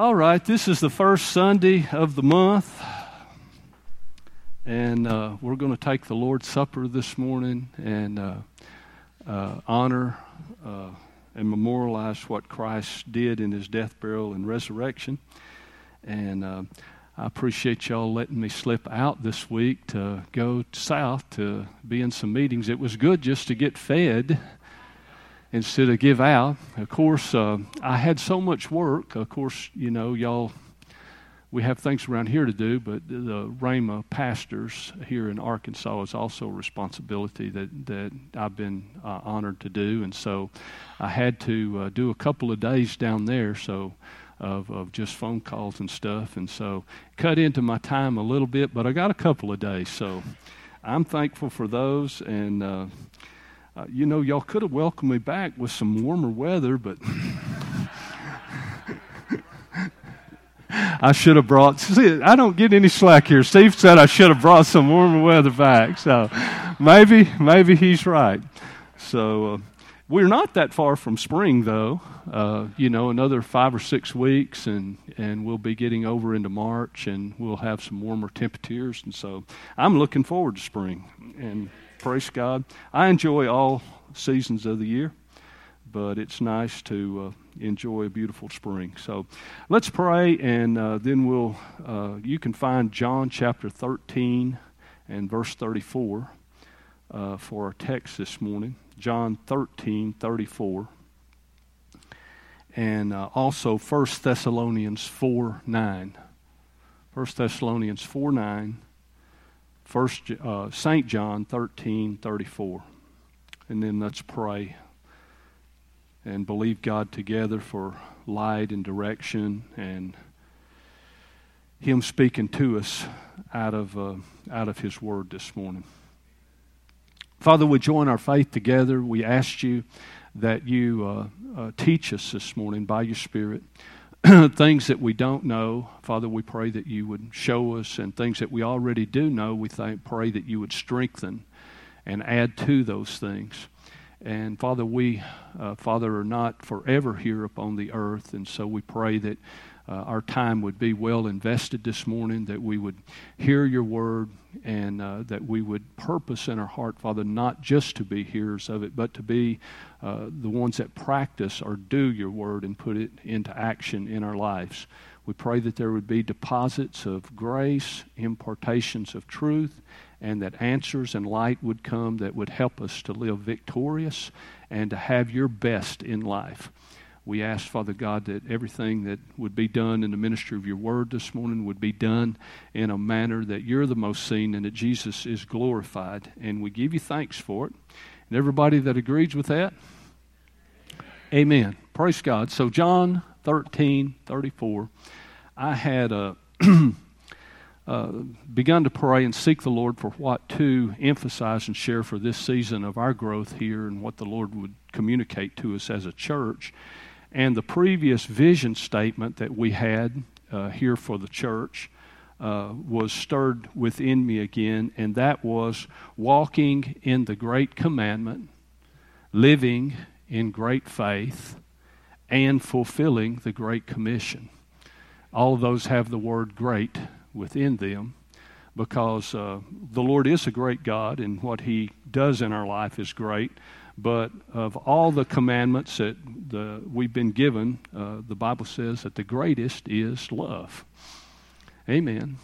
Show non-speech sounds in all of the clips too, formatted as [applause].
All right, this is the first Sunday of the month, and uh, we're going to take the Lord's Supper this morning and uh, uh, honor uh, and memorialize what Christ did in his death, burial, and resurrection. And uh, I appreciate y'all letting me slip out this week to go south to be in some meetings. It was good just to get fed instead of give out. Of course, uh, I had so much work. Of course, you know, y'all, we have things around here to do, but the Rhema pastors here in Arkansas is also a responsibility that, that I've been uh, honored to do. And so I had to uh, do a couple of days down there, so of, of just phone calls and stuff. And so cut into my time a little bit, but I got a couple of days. So I'm thankful for those. And, uh, you know, y'all could have welcomed me back with some warmer weather, but I should have brought. See, I don't get any slack here. Steve said I should have brought some warmer weather back, so maybe maybe he's right. So uh, we're not that far from spring, though. Uh, you know, another five or six weeks, and and we'll be getting over into March, and we'll have some warmer temperatures, and so I'm looking forward to spring and praise God. I enjoy all seasons of the year, but it's nice to uh, enjoy a beautiful spring. So let's pray, and uh, then we'll. Uh, you can find John chapter 13 and verse 34 uh, for our text this morning. John 13, 34. And uh, also 1 Thessalonians 4, 9. 1 Thessalonians 4, 9 First uh, Saint John thirteen thirty four, and then let's pray and believe God together for light and direction and Him speaking to us out of uh, out of His Word this morning. Father, we join our faith together. We ask you that you uh, uh, teach us this morning by your Spirit. [clears throat] things that we don't know, Father, we pray that you would show us, and things that we already do know, we th- pray that you would strengthen and add to those things. And Father, we, uh, Father, are not forever here upon the earth, and so we pray that uh, our time would be well invested this morning, that we would hear your word, and uh, that we would purpose in our heart, Father, not just to be hearers of it, but to be uh, the ones that practice or do your word and put it into action in our lives. We pray that there would be deposits of grace, impartations of truth, and that answers and light would come that would help us to live victorious and to have your best in life. We ask, Father God, that everything that would be done in the ministry of your word this morning would be done in a manner that you're the most seen and that Jesus is glorified. And we give you thanks for it. And everybody that agrees with that, amen. Praise God. So, John 13 34, I had uh, [clears throat] uh, begun to pray and seek the Lord for what to emphasize and share for this season of our growth here and what the Lord would communicate to us as a church. And the previous vision statement that we had uh, here for the church uh, was stirred within me again, and that was walking in the great commandment, living in great faith, and fulfilling the great commission. All of those have the word great within them because uh, the Lord is a great God, and what He does in our life is great. But of all the commandments that the, we've been given, uh, the Bible says that the greatest is love. Amen.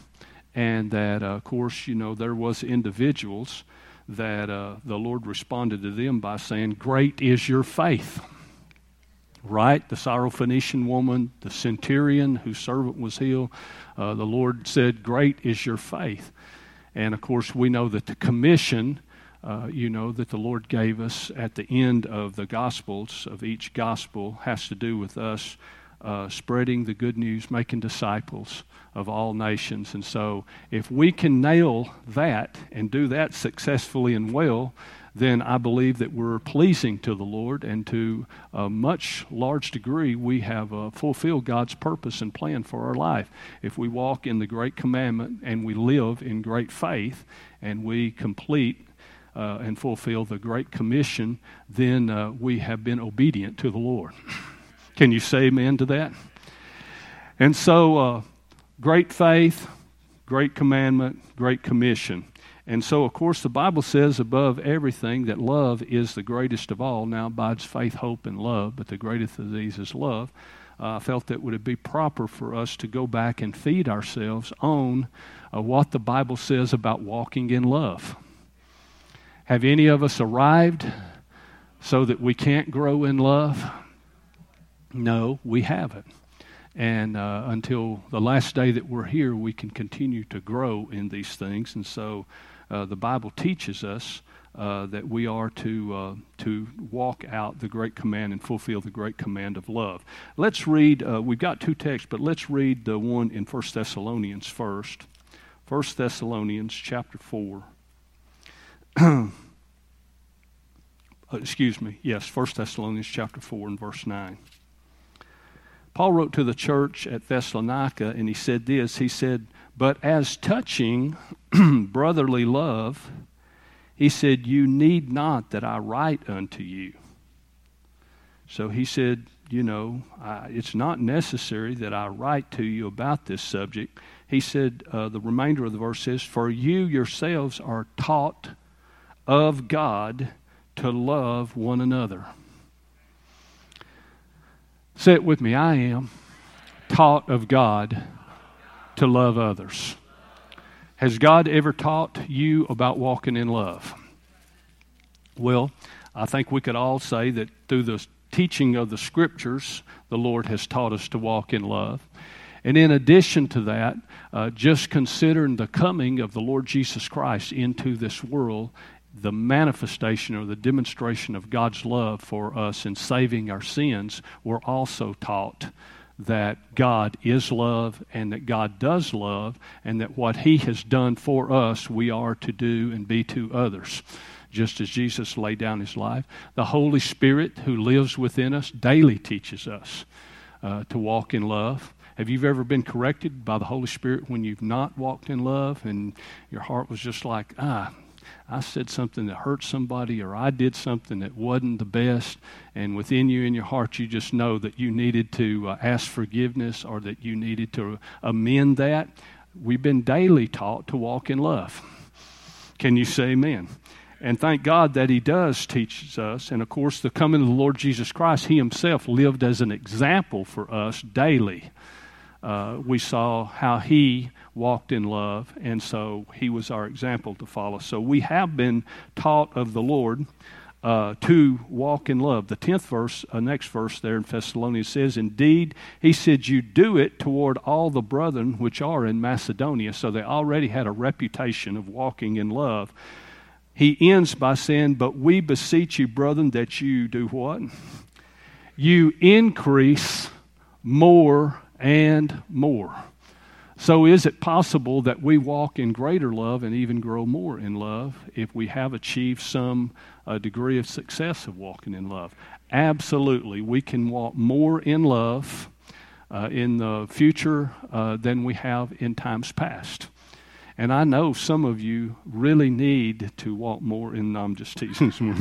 And that, uh, of course, you know, there was individuals that uh, the Lord responded to them by saying, Great is your faith. Right? The Syrophoenician woman, the centurion whose servant was healed, uh, the Lord said, Great is your faith. And of course, we know that the commission uh, you know, that the Lord gave us at the end of the Gospels, of each Gospel, has to do with us uh, spreading the good news, making disciples of all nations. And so, if we can nail that and do that successfully and well, then I believe that we're pleasing to the Lord, and to a much large degree, we have uh, fulfilled God's purpose and plan for our life. If we walk in the great commandment and we live in great faith and we complete uh, and fulfill the Great Commission, then uh, we have been obedient to the Lord. Can you say amen to that? And so, uh, great faith, great commandment, great commission. And so, of course, the Bible says above everything that love is the greatest of all. Now abides faith, hope, and love, but the greatest of these is love. Uh, I felt that would it be proper for us to go back and feed ourselves on uh, what the Bible says about walking in love. Have any of us arrived so that we can't grow in love? No, we haven't. And uh, until the last day that we're here, we can continue to grow in these things. And so uh, the Bible teaches us uh, that we are to, uh, to walk out the great command and fulfill the great command of love. Let's read, uh, we've got two texts, but let's read the one in 1 Thessalonians first. 1 Thessalonians chapter 4. [clears throat] Uh, excuse me, yes, 1 Thessalonians chapter 4 and verse 9. Paul wrote to the church at Thessalonica and he said this He said, But as touching [clears throat] brotherly love, he said, You need not that I write unto you. So he said, You know, I, it's not necessary that I write to you about this subject. He said, uh, The remainder of the verse says, For you yourselves are taught of God to love one another. Say it with me I am taught of God to love others. Has God ever taught you about walking in love? Well, I think we could all say that through the teaching of the scriptures, the Lord has taught us to walk in love. And in addition to that, uh, just considering the coming of the Lord Jesus Christ into this world, the manifestation or the demonstration of God's love for us in saving our sins, we're also taught that God is love and that God does love and that what He has done for us, we are to do and be to others. Just as Jesus laid down His life. The Holy Spirit, who lives within us, daily teaches us uh, to walk in love. Have you ever been corrected by the Holy Spirit when you've not walked in love and your heart was just like, ah, I said something that hurt somebody or I did something that wasn't the best, and within you in your heart, you just know that you needed to uh, ask forgiveness or that you needed to amend that. We've been daily taught to walk in love. Can you say amen? And thank God that He does teach us. And of course, the coming of the Lord Jesus Christ, He Himself lived as an example for us daily. Uh, we saw how He walked in love, and so he was our example to follow. So we have been taught of the Lord uh, to walk in love. The 10th verse, uh, next verse there in Thessalonians says, Indeed, he said, You do it toward all the brethren which are in Macedonia. So they already had a reputation of walking in love. He ends by saying, But we beseech you, brethren, that you do what? You increase more and more. So, is it possible that we walk in greater love and even grow more in love if we have achieved some uh, degree of success of walking in love? Absolutely. We can walk more in love uh, in the future uh, than we have in times past. And I know some of you really need to walk more in. I'm just teasing. [laughs]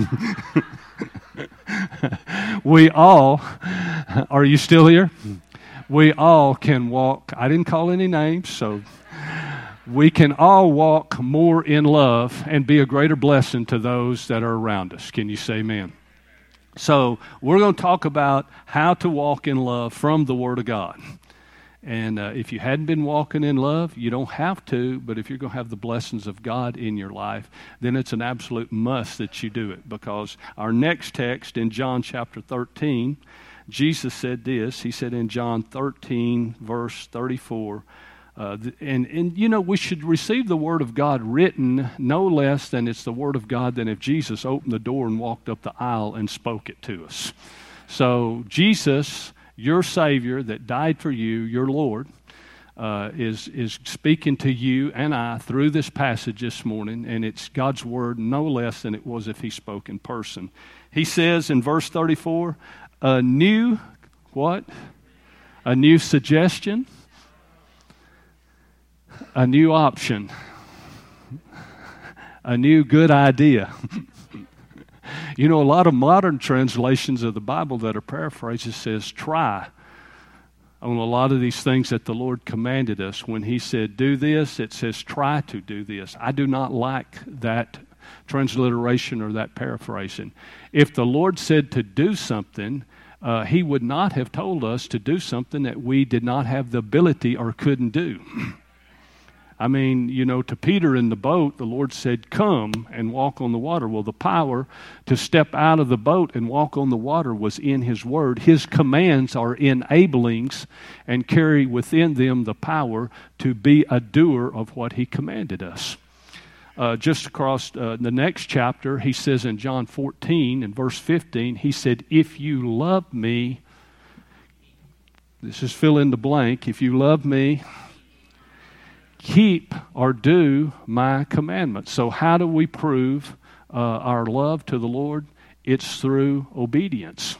we all, are you still here? We all can walk. I didn't call any names, so we can all walk more in love and be a greater blessing to those that are around us. Can you say amen? So, we're going to talk about how to walk in love from the Word of God. And uh, if you hadn't been walking in love, you don't have to, but if you're going to have the blessings of God in your life, then it's an absolute must that you do it because our next text in John chapter 13 Jesus said this. He said in John 13, verse 34, uh, and, and you know, we should receive the Word of God written no less than it's the Word of God than if Jesus opened the door and walked up the aisle and spoke it to us. So, Jesus, your Savior that died for you, your Lord, uh, is, is speaking to you and I through this passage this morning, and it's God's Word no less than it was if He spoke in person. He says in verse 34, a new what? A new suggestion, a new option, a new good idea. [laughs] you know, a lot of modern translations of the Bible that are paraphrases says try on a lot of these things that the Lord commanded us. When He said, do this, it says, try to do this. I do not like that transliteration or that paraphrasing. If the Lord said to do something, uh, He would not have told us to do something that we did not have the ability or couldn't do. [clears throat] I mean, you know, to Peter in the boat, the Lord said, Come and walk on the water. Well, the power to step out of the boat and walk on the water was in His Word. His commands are enablings and carry within them the power to be a doer of what He commanded us. Uh, just across uh, the next chapter, he says in John 14 and verse 15, he said, If you love me, this is fill in the blank, if you love me, keep or do my commandments. So, how do we prove uh, our love to the Lord? It's through obedience.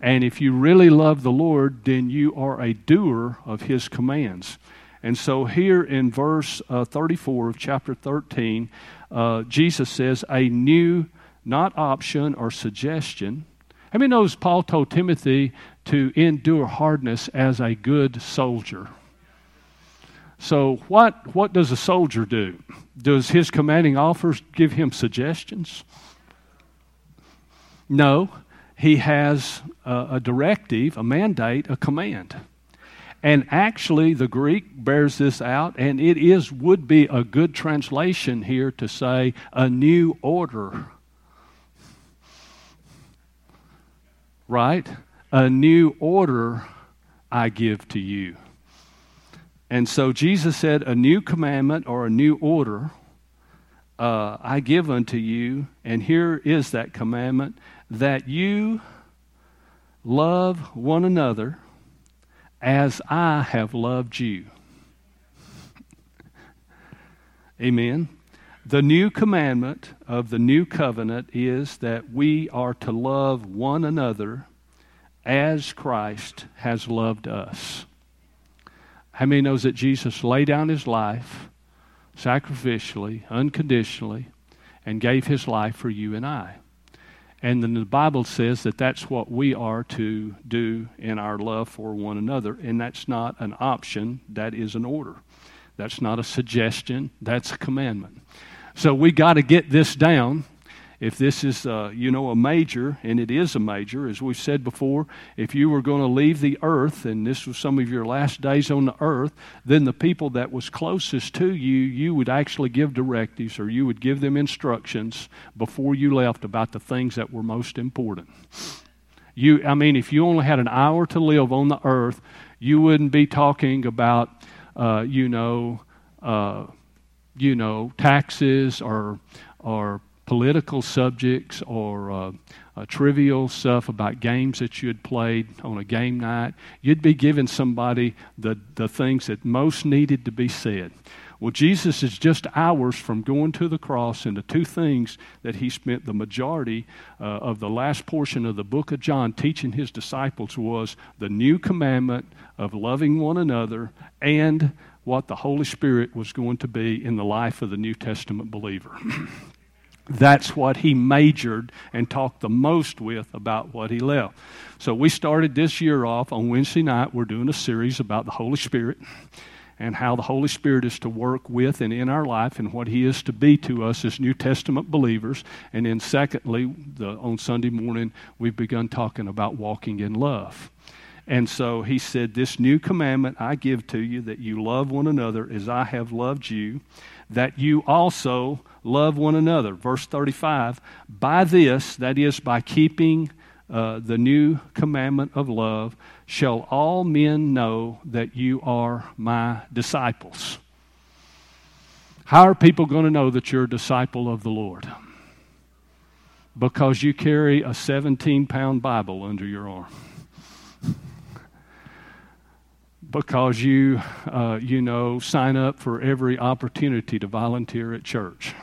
And if you really love the Lord, then you are a doer of his commands. And so, here in verse uh, 34 of chapter 13, uh, Jesus says, A new, not option or suggestion. How many knows Paul told Timothy to endure hardness as a good soldier? So, what, what does a soldier do? Does his commanding officers give him suggestions? No, he has a, a directive, a mandate, a command. And actually, the Greek bears this out, and it is would be a good translation here to say a new order. Right? A new order I give to you. And so Jesus said, A new commandment or a new order uh, I give unto you, and here is that commandment that you love one another as I have loved you. Amen. The new commandment of the new covenant is that we are to love one another as Christ has loved us. How many knows that Jesus laid down his life sacrificially, unconditionally, and gave his life for you and I? And then the Bible says that that's what we are to do in our love for one another. And that's not an option, that is an order. That's not a suggestion, that's a commandment. So we got to get this down if this is, uh, you know, a major, and it is a major, as we've said before, if you were going to leave the earth, and this was some of your last days on the earth, then the people that was closest to you, you would actually give directives or you would give them instructions before you left about the things that were most important. You, I mean, if you only had an hour to live on the earth, you wouldn't be talking about, uh, you know, uh, you know, taxes or or political subjects or uh, uh, trivial stuff about games that you had played on a game night, you'd be giving somebody the, the things that most needed to be said. Well, Jesus is just hours from going to the cross, and the two things that he spent the majority uh, of the last portion of the book of John teaching his disciples was the new commandment of loving one another and what the Holy Spirit was going to be in the life of the New Testament believer. [clears throat] That's what he majored and talked the most with about what he left. So we started this year off on Wednesday night. We're doing a series about the Holy Spirit and how the Holy Spirit is to work with and in our life and what He is to be to us as New Testament believers. And then, secondly, the, on Sunday morning, we've begun talking about walking in love. And so He said, This new commandment I give to you that you love one another as I have loved you, that you also love one another. Verse 35 By this, that is, by keeping uh, the new commandment of love, shall all men know that you are my disciples. How are people going to know that you're a disciple of the Lord? Because you carry a 17 pound Bible under your arm. Because you, uh, you know, sign up for every opportunity to volunteer at church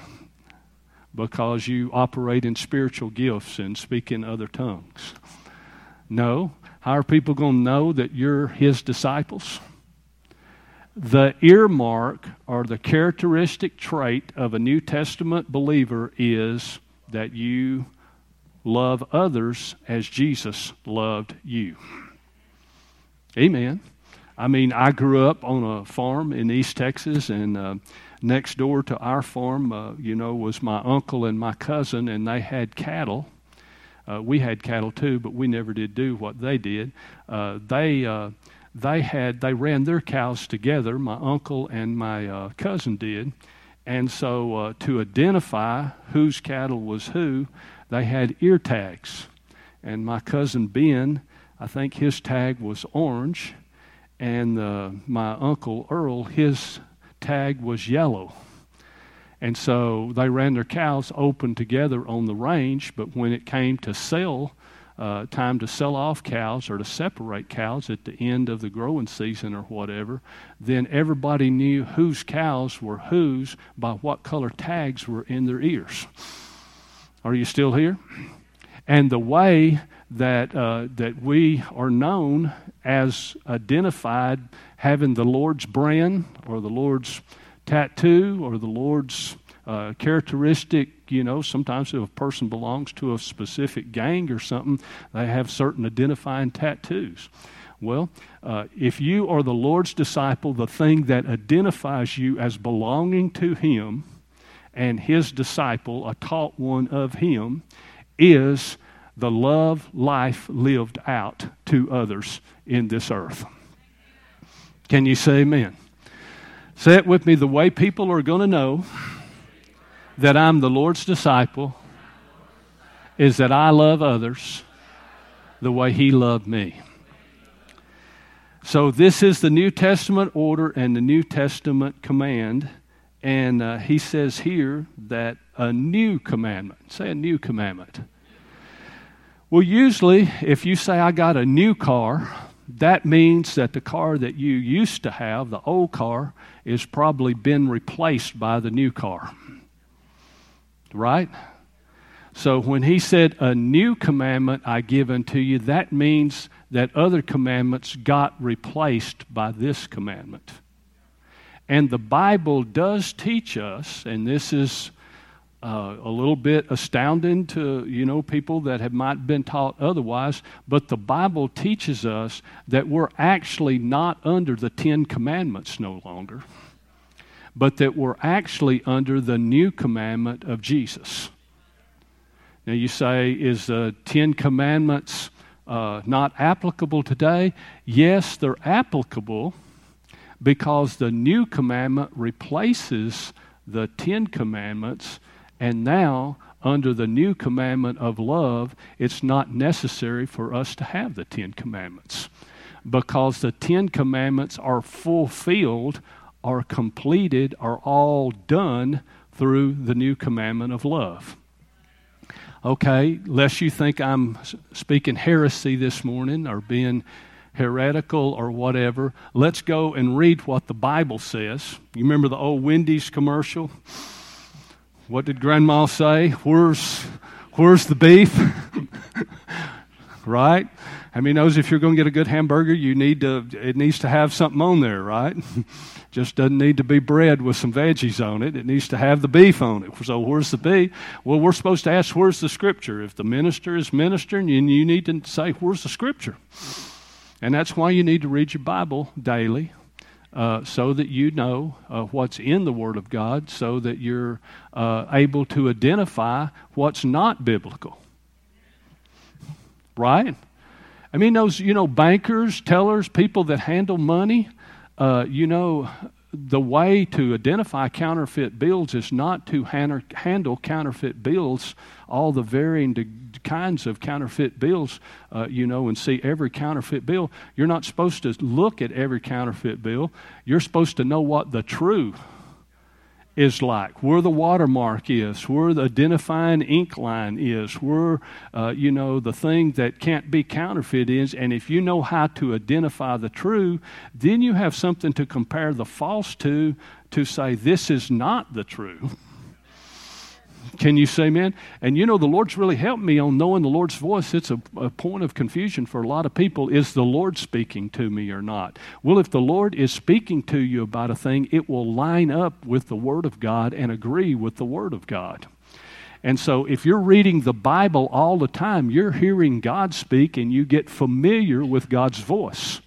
because you operate in spiritual gifts and speak in other tongues. No. How are people going to know that you're his disciples? The earmark or the characteristic trait of a New Testament believer is that you love others as Jesus loved you. Amen. I mean, I grew up on a farm in East Texas, and uh, next door to our farm, uh, you know, was my uncle and my cousin, and they had cattle. Uh, we had cattle too, but we never did do what they did. Uh, they uh, they had they ran their cows together. My uncle and my uh, cousin did, and so to identify whose cattle was who, they had ear tags. And my cousin Ben, I think his tag was orange, and uh, my uncle Earl, his tag was yellow. And so they ran their cows open together on the range, but when it came to sell, uh, time to sell off cows or to separate cows at the end of the growing season or whatever, then everybody knew whose cows were whose by what color tags were in their ears. Are you still here? And the way that uh, that we are known as identified having the Lord's brand or the Lord's tattoo or the Lord's uh, characteristic. You know, sometimes if a person belongs to a specific gang or something, they have certain identifying tattoos. Well, uh, if you are the Lord's disciple, the thing that identifies you as belonging to Him and His disciple, a taught one of Him, is the love life lived out to others in this earth. Can you say amen? Say it with me the way people are going to know that I'm the Lord's disciple is that I love others the way He loved me. So, this is the New Testament order and the New Testament command. And uh, he says here that a new commandment, say a new commandment. Well, usually, if you say, I got a new car, that means that the car that you used to have, the old car, is probably been replaced by the new car. Right? So when he said, A new commandment I give unto you, that means that other commandments got replaced by this commandment. And the Bible does teach us, and this is uh, a little bit astounding to you know people that have not been taught otherwise but the bible teaches us that we're actually not under the ten commandments no longer but that we're actually under the new commandment of jesus. Now you say is the ten commandments uh, not applicable today? Yes they're applicable because the new commandment replaces the ten commandments and now, under the new commandment of love, it's not necessary for us to have the Ten Commandments because the Ten Commandments are fulfilled, are completed, are all done through the new commandment of love. Okay, lest you think I'm speaking heresy this morning or being heretical or whatever, let's go and read what the Bible says. You remember the old Wendy's commercial? What did grandma say? Where's, where's the beef? [laughs] right? I mean, knows if you're going to get a good hamburger, you need to, it needs to have something on there, right? [laughs] Just doesn't need to be bread with some veggies on it. It needs to have the beef on it. So where's the beef? Well, we're supposed to ask, where's the scripture? If the minister is ministering, you, you need to say, where's the scripture? And that's why you need to read your Bible daily uh, so that you know uh, what's in the Word of God, so that you're uh, able to identify what's not biblical. Right? I mean, those, you know, bankers, tellers, people that handle money, uh, you know, the way to identify counterfeit bills is not to handle counterfeit bills, all the varying kinds of counterfeit bills, uh, you know, and see every counterfeit bill. You're not supposed to look at every counterfeit bill. You're supposed to know what the true is like, where the watermark is, where the identifying ink line is, where, uh, you know, the thing that can't be counterfeit is. And if you know how to identify the true, then you have something to compare the false to to say, this is not the true. [laughs] Can you say amen? And you know, the Lord's really helped me on knowing the Lord's voice. It's a, a, point of confusion for a lot of people. Is the Lord speaking to me or not? Well, if the Lord is speaking to you about a thing, it will line up with the Word of God and agree with the Word of God. And so, if you're reading the Bible all the time, you're hearing God speak and you get familiar with God's voice.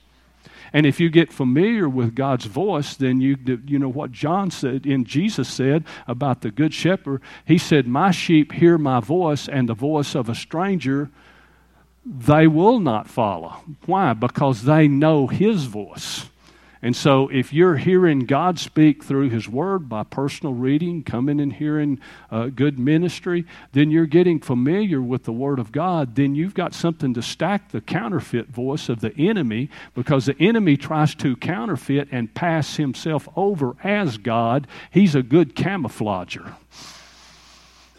And if you get familiar with God's voice, then you, you know what John said, and Jesus said about the Good Shepherd. He said, My sheep hear my voice, and the voice of a stranger they will not follow. Why? Because they know his voice. And so, if you're hearing God speak through His Word by personal reading, coming and hearing uh, good ministry, then you're getting familiar with the Word of God. Then you've got something to stack the counterfeit voice of the enemy because the enemy tries to counterfeit and pass himself over as God. He's a good camouflager,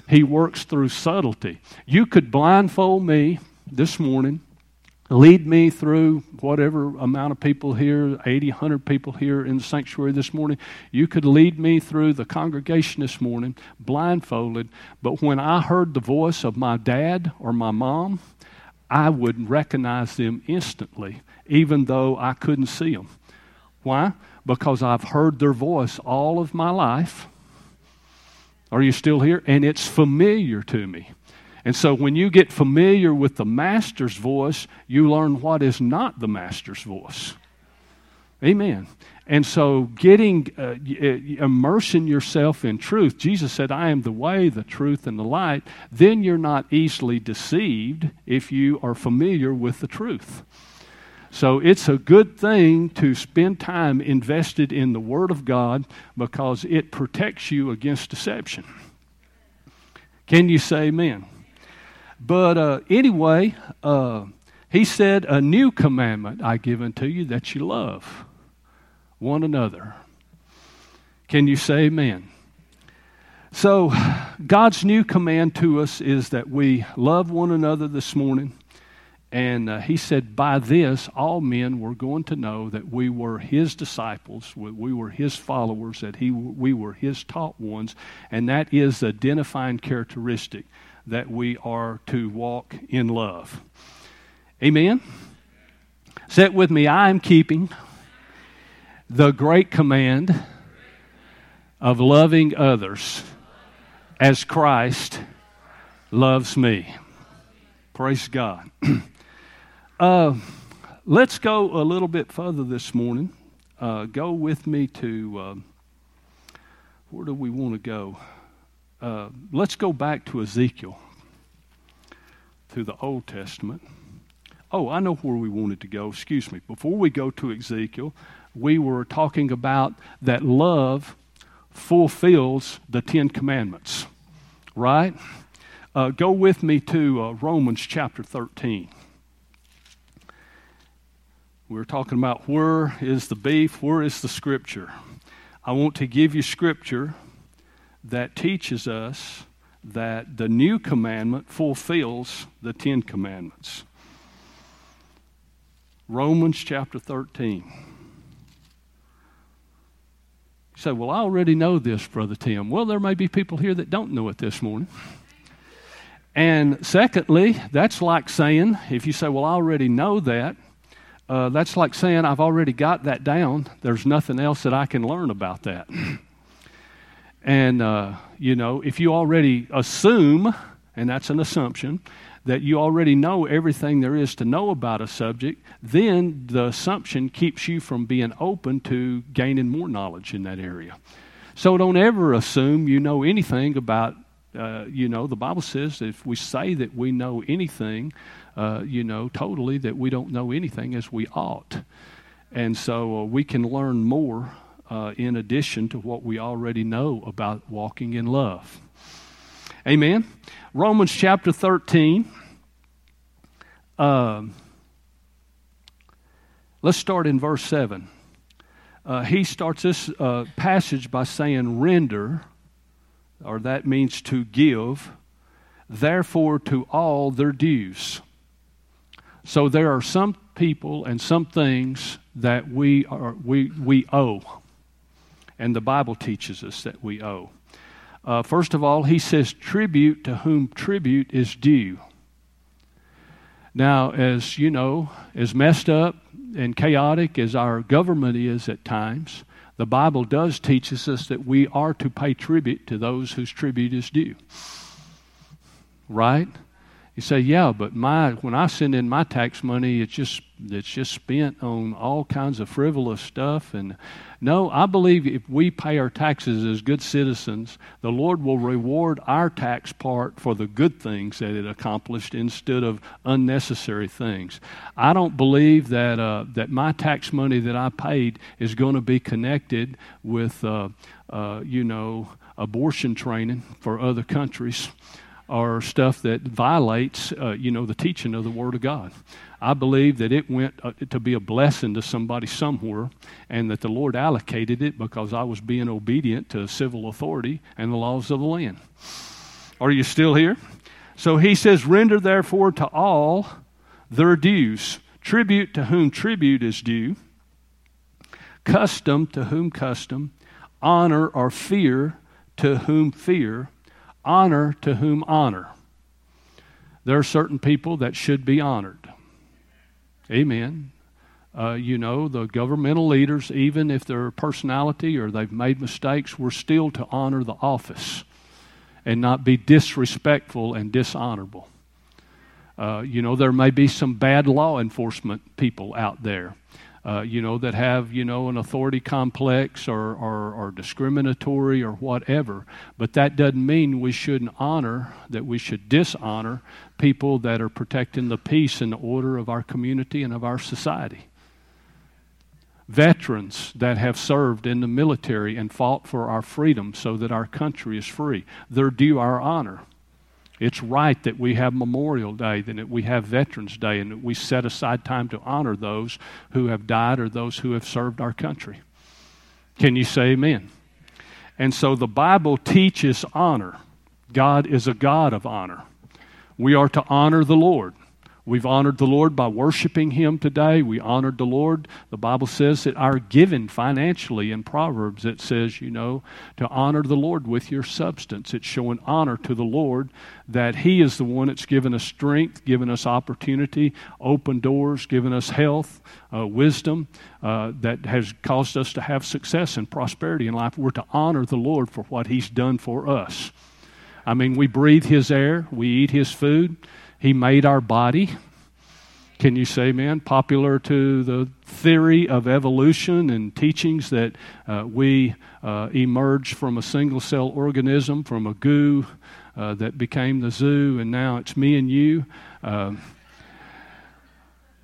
he works through subtlety. You could blindfold me this morning lead me through whatever amount of people here 80 100 people here in the sanctuary this morning. You could lead me through the congregation this morning blindfolded but when i heard the voice of my dad or my mom i would recognize them instantly even though i couldn't see them why? Because i've heard their voice all of my life. Are you still here? And it's familiar to me and so when you get familiar with the master's voice, you learn what is not the master's voice. Amen. And so getting uh, immersing yourself in truth, Jesus said, "I am the way, the truth and the light." Then you're not easily deceived if you are familiar with the truth. So it's a good thing to spend time invested in the Word of God because it protects you against deception. Can you say amen? But uh, anyway, uh, he said, A new commandment I give unto you that you love one another. Can you say amen? So, God's new command to us is that we love one another this morning. And uh, he said, By this, all men were going to know that we were his disciples, we were his followers, that he, we were his taught ones. And that is the identifying characteristic that we are to walk in love. Amen? It with me I am keeping the great command of loving others as Christ loves me. Praise God. [clears throat] uh, let's go a little bit further this morning. Uh, go with me to uh, where do we want to go? Uh, let's go back to Ezekiel, through the Old Testament. Oh, I know where we wanted to go. Excuse me. Before we go to Ezekiel, we were talking about that love fulfills the Ten Commandments, right? Uh, go with me to uh, Romans chapter 13. We are talking about where is the beef, where is the scripture. I want to give you scripture that teaches us that the new commandment fulfills the Ten Commandments. Romans chapter 13. You say, Well, I already know this, Brother Tim. Well, there may be people here that don't know it this morning. And secondly, that's like saying, if you say, Well, I already know that, uh, that's like saying, I've already got that down. There's nothing else that I can learn about that. And, uh, you know, if you already assume, and that's an assumption, that you already know everything there is to know about a subject, then the assumption keeps you from being open to gaining more knowledge in that area. So don't ever assume you know anything about, uh, you know, the Bible says if we say that we know anything, uh, you know, totally, that we don't know anything as we ought. And so uh, we can learn more uh, in addition to what we already know about walking in love. Amen. Romans chapter 13. Uh, let's start in verse 7. Uh, he starts this uh, passage by saying, Render, or that means to give, therefore to all their dues. So there are some people and some things that we, are, we, we owe and the Bible teaches us that we owe. Uh, first of all, he says, tribute to whom tribute is due. Now, as you know, as messed up and chaotic as our government is at times, the Bible does teach us that we are to pay tribute to those whose tribute is due. Right? You say, yeah, but my when I send in my tax money, it's just it's just spent on all kinds of frivolous stuff. And no, I believe if we pay our taxes as good citizens, the Lord will reward our tax part for the good things that it accomplished instead of unnecessary things. I don't believe that uh, that my tax money that I paid is going to be connected with uh, uh, you know abortion training for other countries or stuff that violates, uh, you know, the teaching of the Word of God. I believe that it went uh, to be a blessing to somebody somewhere, and that the Lord allocated it because I was being obedient to civil authority and the laws of the land. Are you still here? So he says, Render therefore to all their dues, tribute to whom tribute is due, custom to whom custom, honor or fear to whom fear honor to whom honor. There are certain people that should be honored. Amen. Uh, you know, the governmental leaders, even if they're a personality or they've made mistakes, we're still to honor the office and not be disrespectful and dishonorable. Uh, you know, there may be some bad law enforcement people out there uh, you know, that have, you know, an authority complex or, or, or discriminatory or whatever. But that doesn't mean we shouldn't honor, that we should dishonor people that are protecting the peace and the order of our community and of our society. Veterans that have served in the military and fought for our freedom so that our country is free, they're due our honor. It's right that we have Memorial Day, that we have Veterans Day, and that we set aside time to honor those who have died or those who have served our country. Can you say amen? And so the Bible teaches honor. God is a God of honor. We are to honor the Lord. We've honored the Lord by worshiping Him today. We honored the Lord. The Bible says that our giving financially in Proverbs, it says, you know, to honor the Lord with your substance. It's showing honor to the Lord that He is the one that's given us strength, given us opportunity, open doors, given us health, uh, wisdom uh, that has caused us to have success and prosperity in life. We're to honor the Lord for what He's done for us. I mean, we breathe His air, we eat His food. He made our body. Can you say, man, popular to the theory of evolution and teachings that uh, we uh, emerged from a single cell organism, from a goo uh, that became the zoo, and now it's me and you? Uh,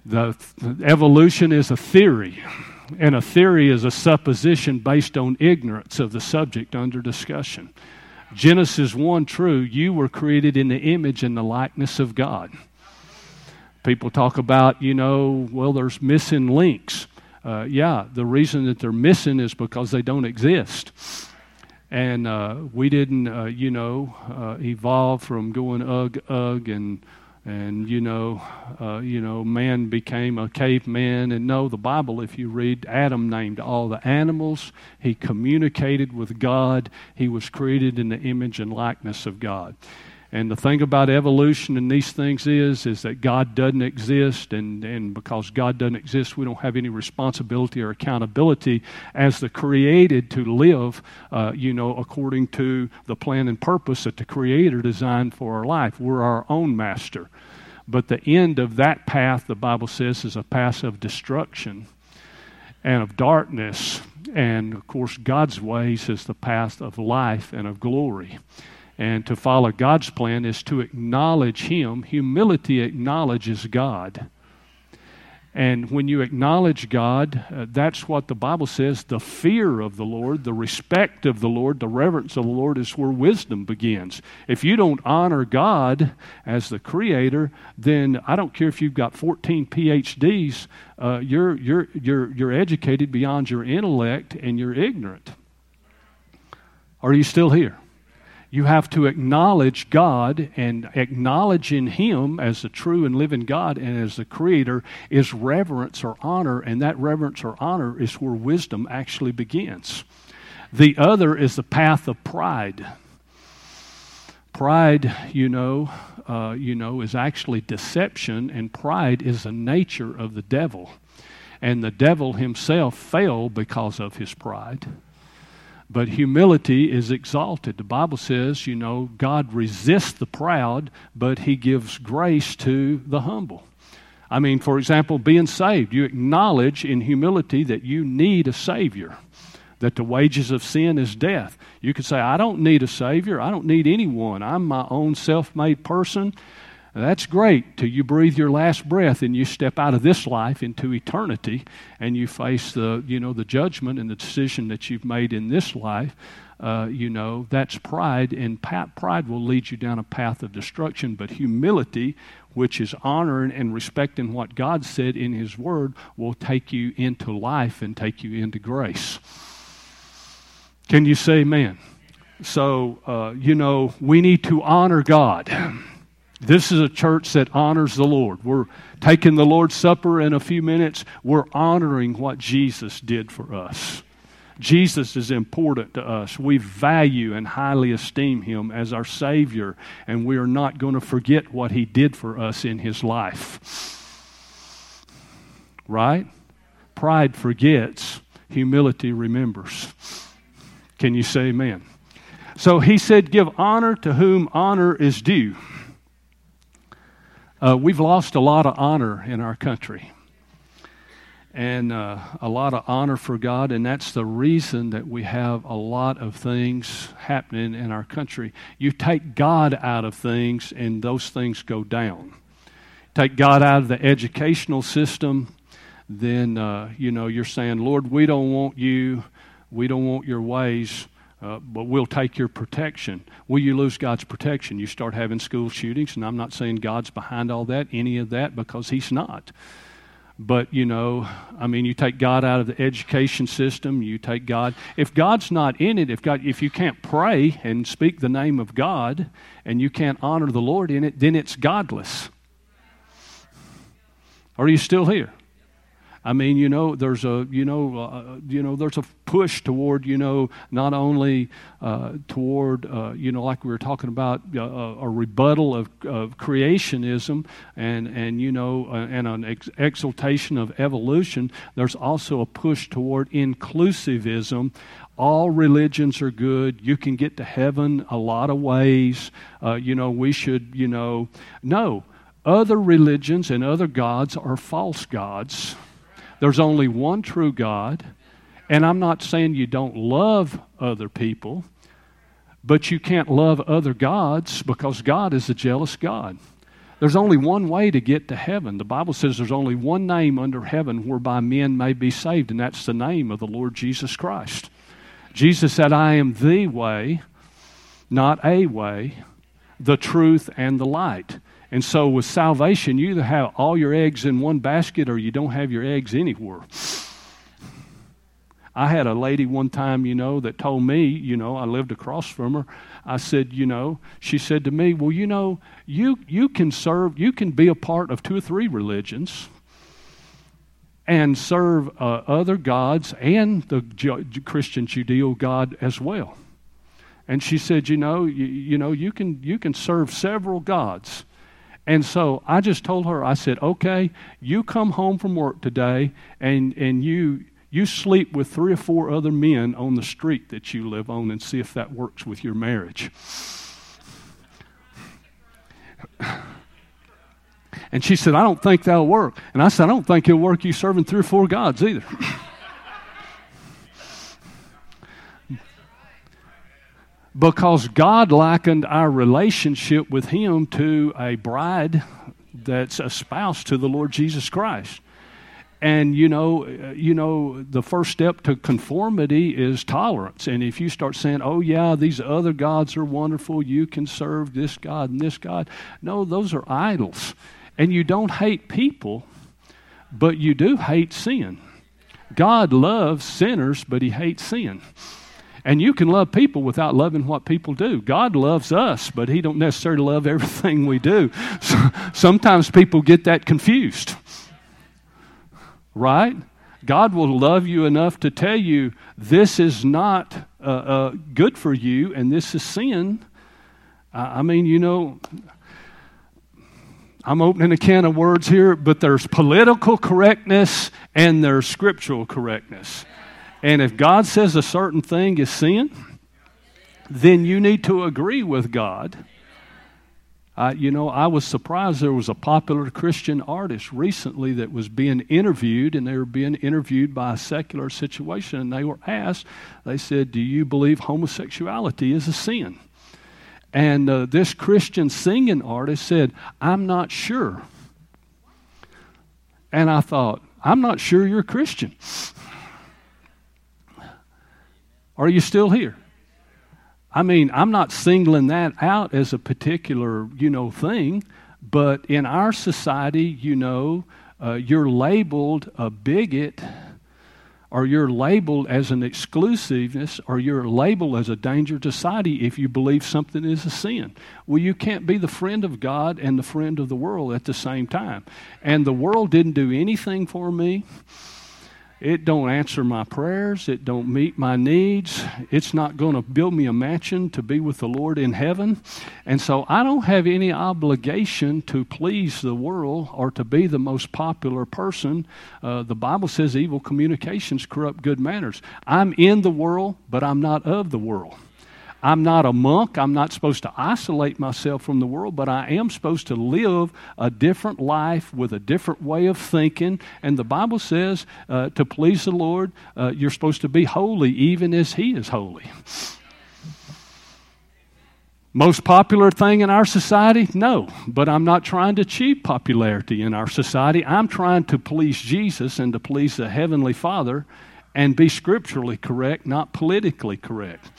the, the evolution is a theory, and a theory is a supposition based on ignorance of the subject under discussion. Genesis 1 true, you were created in the image and the likeness of God. People talk about, you know, well, there's missing links. Uh, yeah, the reason that they're missing is because they don't exist. And uh, we didn't, uh, you know, uh, evolve from going ugh, ugh, and and you know, uh, you know, man became a caveman. And no, the Bible, if you read, Adam named all the animals. He communicated with God. He was created in the image and likeness of God. And the thing about evolution and these things is, is that God doesn't exist, and, and because God doesn't exist, we don't have any responsibility or accountability as the created to live, uh, you know, according to the plan and purpose that the Creator designed for our life. We're our own master. But the end of that path, the Bible says, is a path of destruction and of darkness. And of course, God's ways is the path of life and of glory. And to follow God's plan is to acknowledge Him. Humility acknowledges God. And when you acknowledge God, uh, that's what the Bible says the fear of the Lord, the respect of the Lord, the reverence of the Lord is where wisdom begins. If you don't honor God as the Creator, then I don't care if you've got 14 PhDs, uh, you're, you're, you're, you're educated beyond your intellect and you're ignorant. Are you still here? You have to acknowledge God and acknowledging Him as the true and living God and as the Creator is reverence or honor, and that reverence or honor is where wisdom actually begins. The other is the path of pride. Pride, you know, uh, you know, is actually deception, and pride is the nature of the devil. And the devil himself fell because of his pride. But humility is exalted. The Bible says, you know, God resists the proud, but he gives grace to the humble. I mean, for example, being saved, you acknowledge in humility that you need a Savior, that the wages of sin is death. You could say, I don't need a Savior. I don't need anyone. I'm my own self made person. That's great till you breathe your last breath and you step out of this life into eternity and you face the, you know, the judgment and the decision that you've made in this life. Uh, you know, that's pride, and pride will lead you down a path of destruction. But humility, which is honoring and respecting what God said in His Word, will take you into life and take you into grace. Can you say amen? So, uh, you know, we need to honor God. This is a church that honors the Lord. We're taking the Lord's Supper in a few minutes. We're honoring what Jesus did for us. Jesus is important to us. We value and highly esteem him as our Savior, and we are not going to forget what he did for us in his life. Right? Pride forgets, humility remembers. Can you say amen? So he said, Give honor to whom honor is due. Uh, we've lost a lot of honor in our country and uh, a lot of honor for God, and that's the reason that we have a lot of things happening in our country. You take God out of things, and those things go down. Take God out of the educational system, then uh, you know you're saying, Lord, we don't want you, we don't want your ways. Uh, but we'll take your protection. Will you lose God's protection? You start having school shootings, and I'm not saying God's behind all that, any of that, because He's not. But, you know, I mean, you take God out of the education system, you take God. If God's not in it, if, God, if you can't pray and speak the name of God and you can't honor the Lord in it, then it's godless. Are you still here? I mean, you know, there's a, you know, uh, you know, there's a push toward, you know, not only uh, toward, uh, you know, like we were talking about, uh, a rebuttal of, of creationism and, and you know, uh, and an ex- exaltation of evolution. There's also a push toward inclusivism. All religions are good. You can get to heaven a lot of ways. Uh, you know, we should, you know, no. Other religions and other gods are false gods there's only one true God. And I'm not saying you don't love other people, but you can't love other gods because God is a jealous God. There's only one way to get to heaven. The Bible says there's only one name under heaven whereby men may be saved, and that's the name of the Lord Jesus Christ. Jesus said, I am the way, not a way, the truth, and the light. And so with salvation, you either have all your eggs in one basket or you don't have your eggs anywhere. I had a lady one time, you know, that told me, you know, I lived across from her. I said, you know, she said to me, well, you know, you, you can serve, you can be a part of two or three religions and serve uh, other gods and the Christian Judeo God as well. And she said, you know, you, you know, you can, you can serve several gods and so I just told her, I said, okay, you come home from work today and, and you, you sleep with three or four other men on the street that you live on and see if that works with your marriage. And she said, I don't think that'll work. And I said, I don't think it'll work you serving three or four gods either. Because God likened our relationship with Him to a bride that's a spouse to the Lord Jesus Christ. And you know, you know, the first step to conformity is tolerance. And if you start saying, "Oh yeah, these other gods are wonderful. You can serve this God and this God," no, those are idols. And you don't hate people, but you do hate sin. God loves sinners, but He hates sin. And you can love people without loving what people do. God loves us, but He don't necessarily love everything we do. So, sometimes people get that confused. Right? God will love you enough to tell you this is not uh, uh, good for you and this is sin. I mean, you know, I'm opening a can of words here, but there's political correctness and there's scriptural correctness. And if God says a certain thing is sin, then you need to agree with God. Uh, you know, I was surprised there was a popular Christian artist recently that was being interviewed, and they were being interviewed by a secular situation, and they were asked, they said, Do you believe homosexuality is a sin? And uh, this Christian singing artist said, I'm not sure. And I thought, I'm not sure you're a Christian. [laughs] Are you still here? I mean, I'm not singling that out as a particular, you know, thing, but in our society, you know, uh, you're labeled a bigot or you're labeled as an exclusiveness or you're labeled as a danger to society if you believe something is a sin. Well, you can't be the friend of God and the friend of the world at the same time. And the world didn't do anything for me. It don't answer my prayers. It don't meet my needs. It's not going to build me a mansion to be with the Lord in heaven. And so I don't have any obligation to please the world or to be the most popular person. Uh, the Bible says evil communications corrupt good manners. I'm in the world, but I'm not of the world. I'm not a monk. I'm not supposed to isolate myself from the world, but I am supposed to live a different life with a different way of thinking. And the Bible says uh, to please the Lord, uh, you're supposed to be holy even as He is holy. Most popular thing in our society? No. But I'm not trying to achieve popularity in our society. I'm trying to please Jesus and to please the Heavenly Father and be scripturally correct, not politically correct.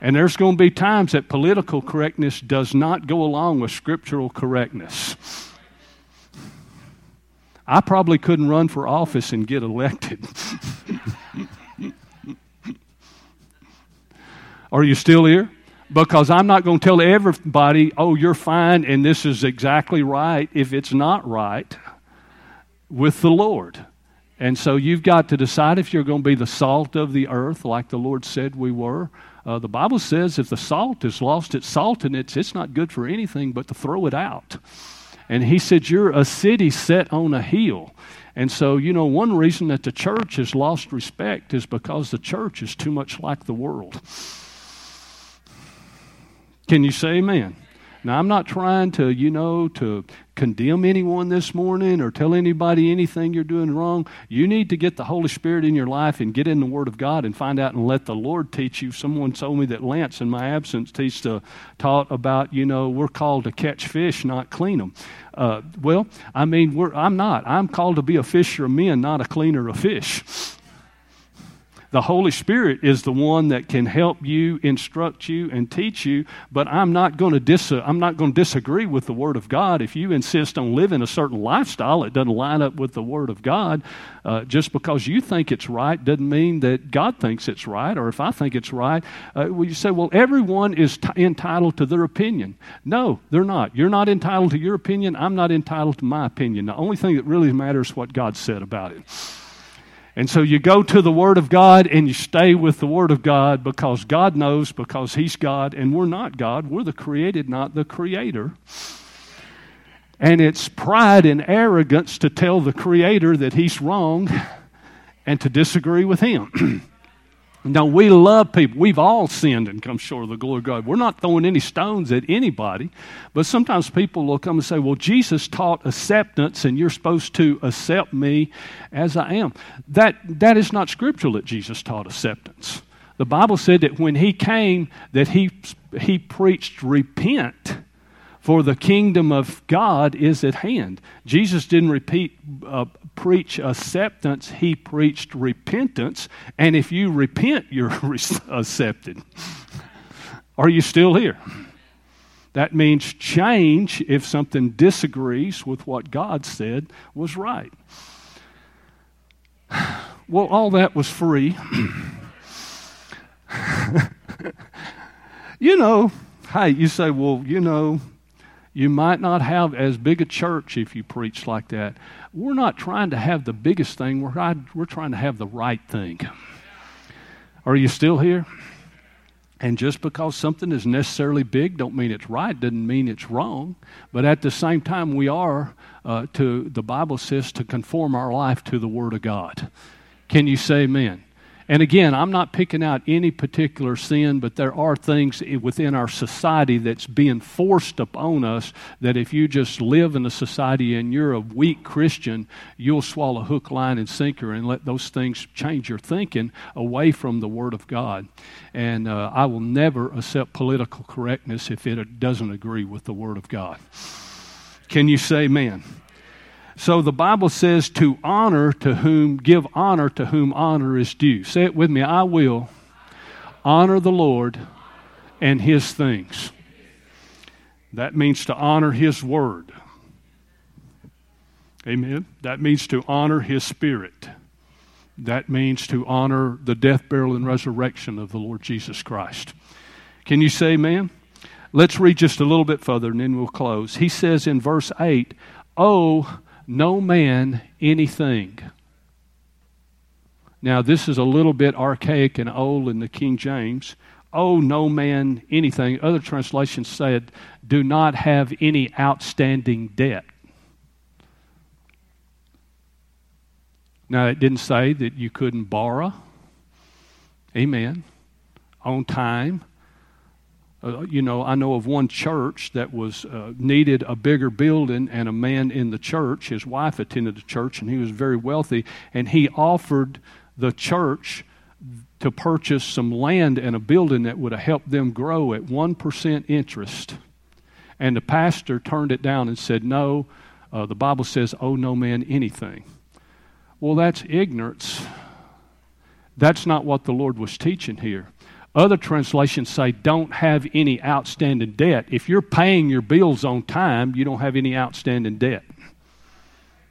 And there's going to be times that political correctness does not go along with scriptural correctness. I probably couldn't run for office and get elected. [laughs] Are you still here? Because I'm not going to tell everybody, oh, you're fine and this is exactly right if it's not right with the Lord. And so you've got to decide if you're going to be the salt of the earth, like the Lord said we were, uh, the Bible says if the salt has lost its saltiness, it's not good for anything but to throw it out. And he said, You're a city set on a hill. And so, you know, one reason that the church has lost respect is because the church is too much like the world. Can you say amen? Now, I'm not trying to, you know, to condemn anyone this morning or tell anybody anything you're doing wrong. You need to get the Holy Spirit in your life and get in the Word of God and find out and let the Lord teach you. Someone told me that Lance, in my absence, taught about, you know, we're called to catch fish, not clean them. Uh, well, I mean, I'm not. I'm called to be a fisher of men, not a cleaner of fish. The Holy Spirit is the one that can help you, instruct you, and teach you. But I'm not going to dis- I'm not going to disagree with the Word of God. If you insist on living a certain lifestyle that doesn't line up with the Word of God, uh, just because you think it's right doesn't mean that God thinks it's right. Or if I think it's right, uh, well, you say, well, everyone is t- entitled to their opinion. No, they're not. You're not entitled to your opinion. I'm not entitled to my opinion. The only thing that really matters is what God said about it. And so you go to the Word of God and you stay with the Word of God because God knows, because He's God, and we're not God. We're the created, not the Creator. And it's pride and arrogance to tell the Creator that He's wrong and to disagree with Him. [clears throat] Now, we love people. We've all sinned and come short of the glory of God. We're not throwing any stones at anybody, but sometimes people will come and say, Well, Jesus taught acceptance, and you're supposed to accept me as I am. That, that is not scriptural that Jesus taught acceptance. The Bible said that when he came, that he, he preached repent for the kingdom of God is at hand. Jesus didn't repeat, uh, preach acceptance, he preached repentance. And if you repent, you're [laughs] accepted. Are you still here? That means change if something disagrees with what God said was right. [sighs] Well, all that was free. [laughs] you know, hey, you say, well, you know, you might not have as big a church if you preach like that. We're not trying to have the biggest thing, we're, we're trying to have the right thing. Are you still here? And just because something is necessarily big, don't mean it's right, doesn't mean it's wrong. But at the same time, we are uh, to the Bible says to conform our life to the Word of God. Can you say Amen? And again, I'm not picking out any particular sin, but there are things within our society that's being forced upon us that if you just live in a society and you're a weak Christian, you'll swallow hook, line, and sinker and let those things change your thinking away from the Word of God. And uh, I will never accept political correctness if it doesn't agree with the Word of God. Can you say amen? So the Bible says to honor to whom, give honor to whom honor is due. Say it with me I will honor the Lord and his things. That means to honor his word. Amen. That means to honor his spirit. That means to honor the death, burial, and resurrection of the Lord Jesus Christ. Can you say amen? Let's read just a little bit further and then we'll close. He says in verse 8, Oh, no man anything. Now, this is a little bit archaic and old in the King James. Oh, no man anything. Other translations said, do not have any outstanding debt. Now, it didn't say that you couldn't borrow. Amen. On time uh, you know, I know of one church that was uh, needed a bigger building, and a man in the church, his wife attended the church, and he was very wealthy, and he offered the church to purchase some land and a building that would have helped them grow at 1% interest. And the pastor turned it down and said, No, uh, the Bible says, owe no man anything. Well, that's ignorance. That's not what the Lord was teaching here. Other translations say don't have any outstanding debt. If you're paying your bills on time, you don't have any outstanding debt.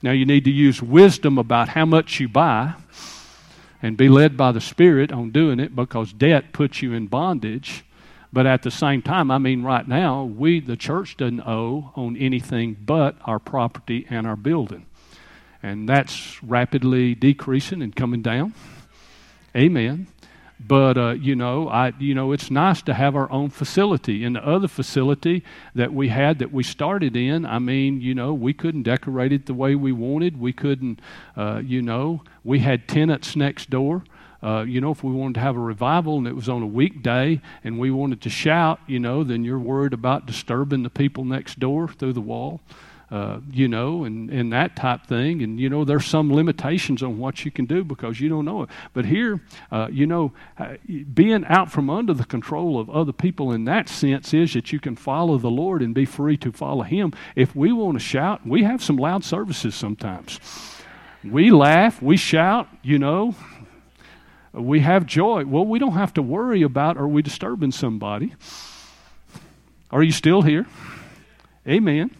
Now, you need to use wisdom about how much you buy and be led by the Spirit on doing it because debt puts you in bondage. But at the same time, I mean, right now, we, the church, doesn't owe on anything but our property and our building. And that's rapidly decreasing and coming down. Amen. But uh, you know, I you know, it's nice to have our own facility. In the other facility that we had that we started in, I mean, you know, we couldn't decorate it the way we wanted. We couldn't, uh, you know, we had tenants next door. Uh, you know, if we wanted to have a revival and it was on a weekday and we wanted to shout, you know, then you're worried about disturbing the people next door through the wall uh, you know, and, and that type thing. And, you know, there's some limitations on what you can do because you don't know it. But here, uh, you know, uh, being out from under the control of other people in that sense is that you can follow the Lord and be free to follow Him. If we want to shout, we have some loud services sometimes. We laugh, we shout, you know, we have joy. Well, we don't have to worry about are we disturbing somebody? Are you still here? Amen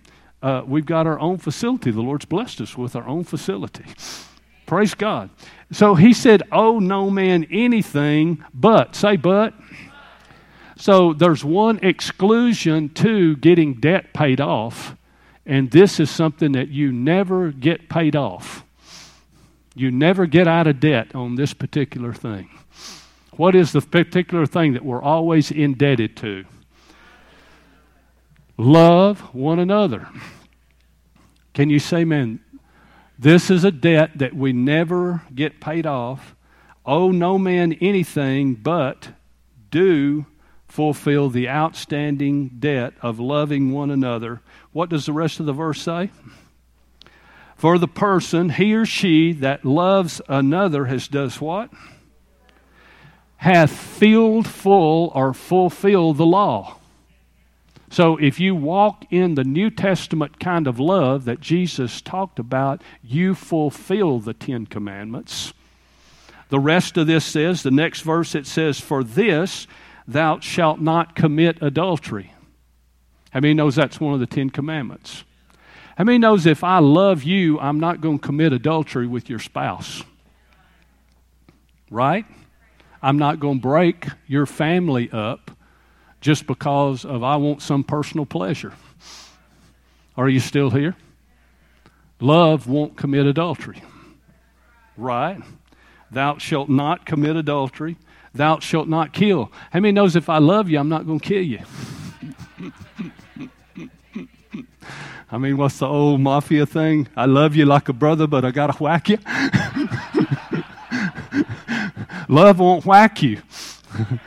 uh, we've got our own facility. The Lord's blessed us with our own facility. Praise God. So he said, Oh, no man anything but. Say, but. So there's one exclusion to getting debt paid off, and this is something that you never get paid off. You never get out of debt on this particular thing. What is the particular thing that we're always indebted to? Love one another. Can you say, man, this is a debt that we never get paid off? Owe no man anything but do fulfill the outstanding debt of loving one another. What does the rest of the verse say? For the person, he or she that loves another has does what? Hath filled full or fulfilled the law. So if you walk in the New Testament kind of love that Jesus talked about, you fulfill the Ten Commandments. The rest of this says, the next verse it says, For this thou shalt not commit adultery. How many knows that's one of the Ten Commandments? How many knows if I love you, I'm not going to commit adultery with your spouse? Right? I'm not going to break your family up just because of I want some personal pleasure. Are you still here? Love won't commit adultery. Right? Thou shalt not commit adultery. Thou shalt not kill. How many knows if I love you, I'm not going to kill you? [laughs] I mean, what's the old mafia thing? I love you like a brother, but I got to whack you. [laughs] love won't whack you. [laughs]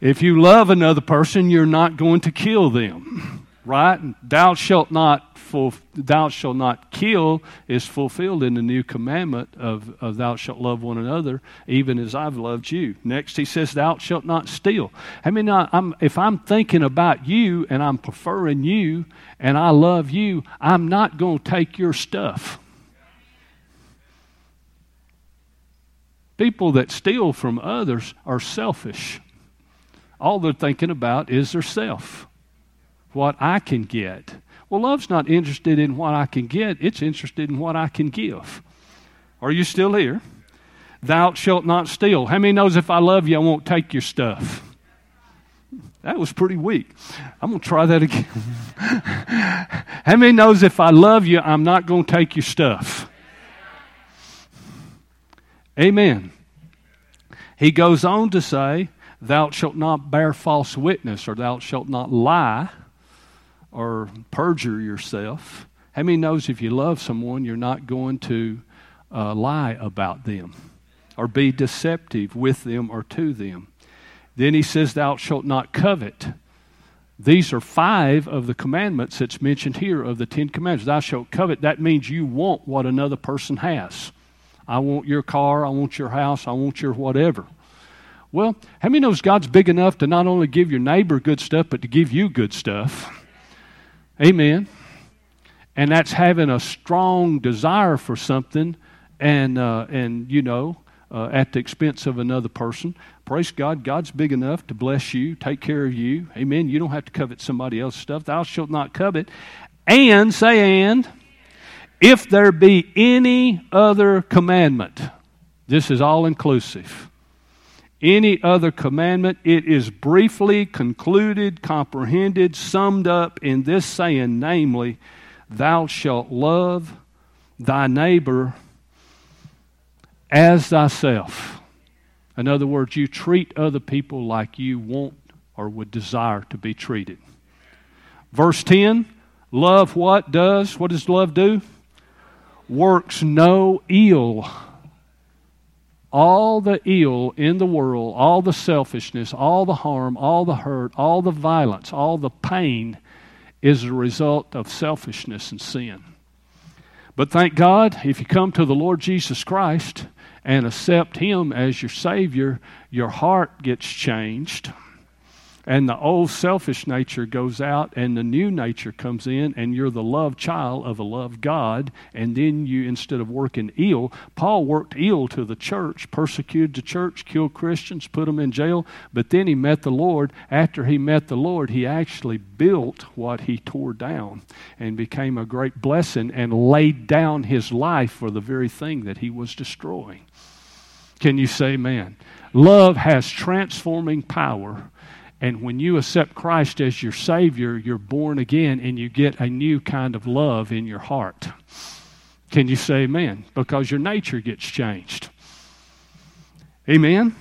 if you love another person, you're not going to kill them, right? Thou shalt not full, thou shalt not kill is fulfilled in the new commandment of, of thou shalt love one another, even as I've loved you. Next, he says, thou shalt not steal. I mean, I, I'm, if I'm thinking about you and I'm preferring you and I love you, I'm not going to take your stuff. People that steal from others are selfish. All they're thinking about is their self, what I can get. Well, love's not interested in what I can get, it's interested in what I can give. Are you still here? Thou shalt not steal. How many knows if I love you, I won't take your stuff? That was pretty weak. I'm going to try that again. [laughs] How many knows if I love you, I'm not going to take your stuff? Amen. He goes on to say, Thou shalt not bear false witness, or thou shalt not lie or perjure yourself. How many knows if you love someone, you're not going to uh, lie about them or be deceptive with them or to them? Then he says, Thou shalt not covet. These are five of the commandments that's mentioned here of the Ten Commandments. Thou shalt covet. That means you want what another person has. I want your car. I want your house. I want your whatever. Well, how many knows God's big enough to not only give your neighbor good stuff, but to give you good stuff? Amen. And that's having a strong desire for something and, uh, and you know, uh, at the expense of another person. Praise God. God's big enough to bless you, take care of you. Amen. You don't have to covet somebody else's stuff. Thou shalt not covet. And, say, and, if there be any other commandment, this is all inclusive any other commandment, it is briefly concluded, comprehended, summed up in this saying, namely, Thou shalt love thy neighbor as thyself. In other words, you treat other people like you want or would desire to be treated. Verse 10 Love what does? What does love do? Works no ill all the ill in the world, all the selfishness, all the harm, all the hurt, all the violence, all the pain is a result of selfishness and sin. But thank God, if you come to the Lord Jesus Christ and accept Him as your Savior, your heart gets changed and the old selfish nature goes out and the new nature comes in and you're the love child of a love god. And then you instead of working ill paul worked ill to the church persecuted the church killed christians put them in jail. But then he met the lord. After he met the lord he actually built what he tore down and became a great blessing and laid down his life for the very thing that he was destroying. Can you say man love has transforming power and when you accept Christ as your Savior, you're born again and you get a new kind of love in your heart. Can you say amen? Because your nature gets changed. Amen?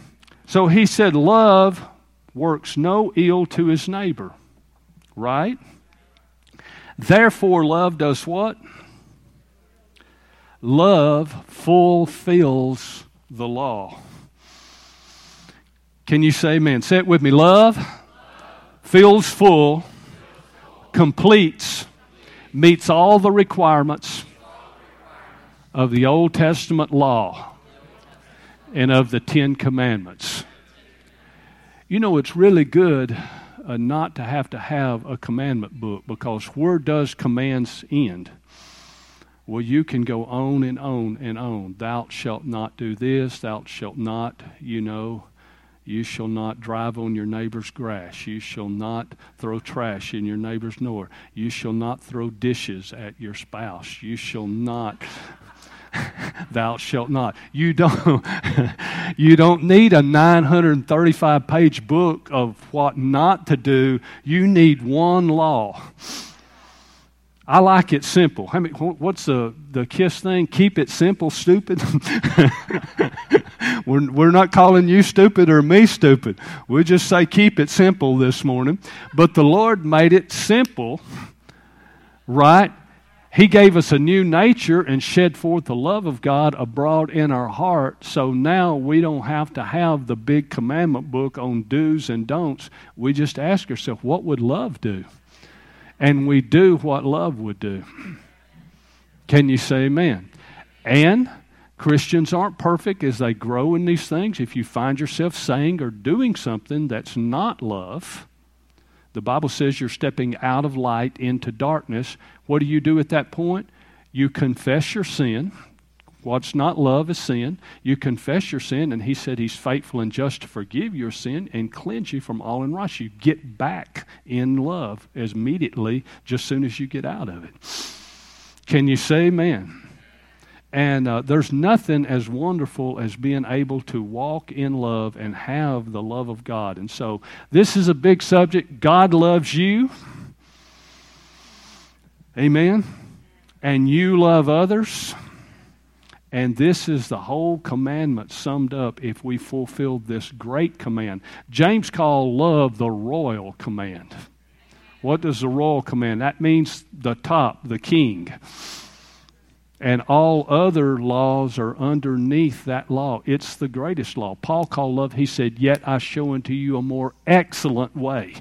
So he said, Love works no ill to his neighbor. Right? Therefore, love does what? Love fulfills the law. Can you say amen? Say it with me. Love fills full, completes, meets all the requirements of the Old Testament law and of the Ten Commandments. You know, it's really good uh, not to have to have a commandment book because where does commands end? Well, you can go on and on and on. Thou shalt not do this, thou shalt not, you know, you shall not drive on your neighbor's grass. You shall not throw trash in your neighbor's door. You shall not throw dishes at your spouse. You shall not [laughs] thou shalt not. You don't [laughs] you don't need a 935 page book of what not to do. You need one law. I like it simple. I mean, what's the, the kiss thing? Keep it simple, stupid. [laughs] we're, we're not calling you stupid or me stupid. We just say keep it simple this morning. But the Lord made it simple, right? He gave us a new nature and shed forth the love of God abroad in our heart. So now we don't have to have the big commandment book on do's and don'ts. We just ask ourselves, what would love do? And we do what love would do. Can you say amen? And Christians aren't perfect as they grow in these things. If you find yourself saying or doing something that's not love, the Bible says you're stepping out of light into darkness. What do you do at that point? You confess your sin. What's not love is sin. You confess your sin, and He said He's faithful and just to forgive your sin and cleanse you from all unrighteousness. You get back in love as immediately, just soon as you get out of it. Can you say amen? And uh, there's nothing as wonderful as being able to walk in love and have the love of God. And so this is a big subject. God loves you. Amen. And you love others. And this is the whole commandment summed up if we fulfill this great command. James called love the royal command. What does the royal command? That means the top, the king and all other laws are underneath that law. It's the greatest law. Paul called love, he said, Yet I show unto you a more excellent way.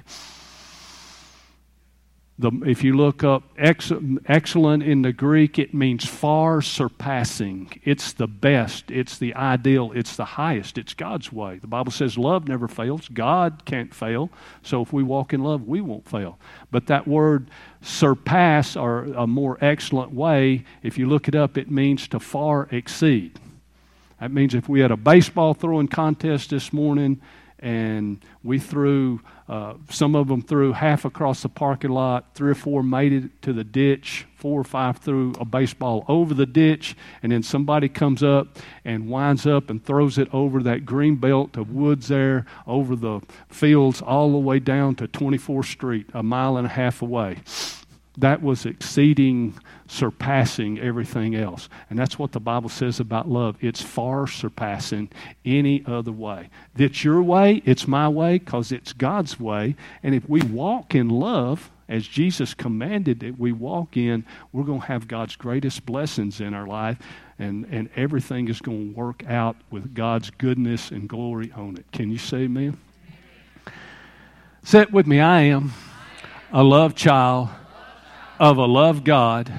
The, if you look up ex, excellent in the Greek, it means far surpassing. It's the best. It's the ideal. It's the highest. It's God's way. The Bible says love never fails. God can't fail. So if we walk in love, we won't fail. But that word surpass or a more excellent way, if you look it up, it means to far exceed. That means if we had a baseball throwing contest this morning and we threw uh, some of them threw half across the parking lot. Three or four made it to the ditch. Four or five threw a baseball over the ditch. And then somebody comes up and winds up and throws it over that green belt of woods there, over the fields, all the way down to 24th Street, a mile and a half away. That was exceeding surpassing everything else. And that's what the Bible says about love. It's far surpassing any other way. It's your way, it's my way, because it's God's way. And if we walk in love, as Jesus commanded that we walk in, we're going to have God's greatest blessings in our life, and, and everything is going to work out with God's goodness and glory on it. Can you say amen? Say it with me I am a love child of a love God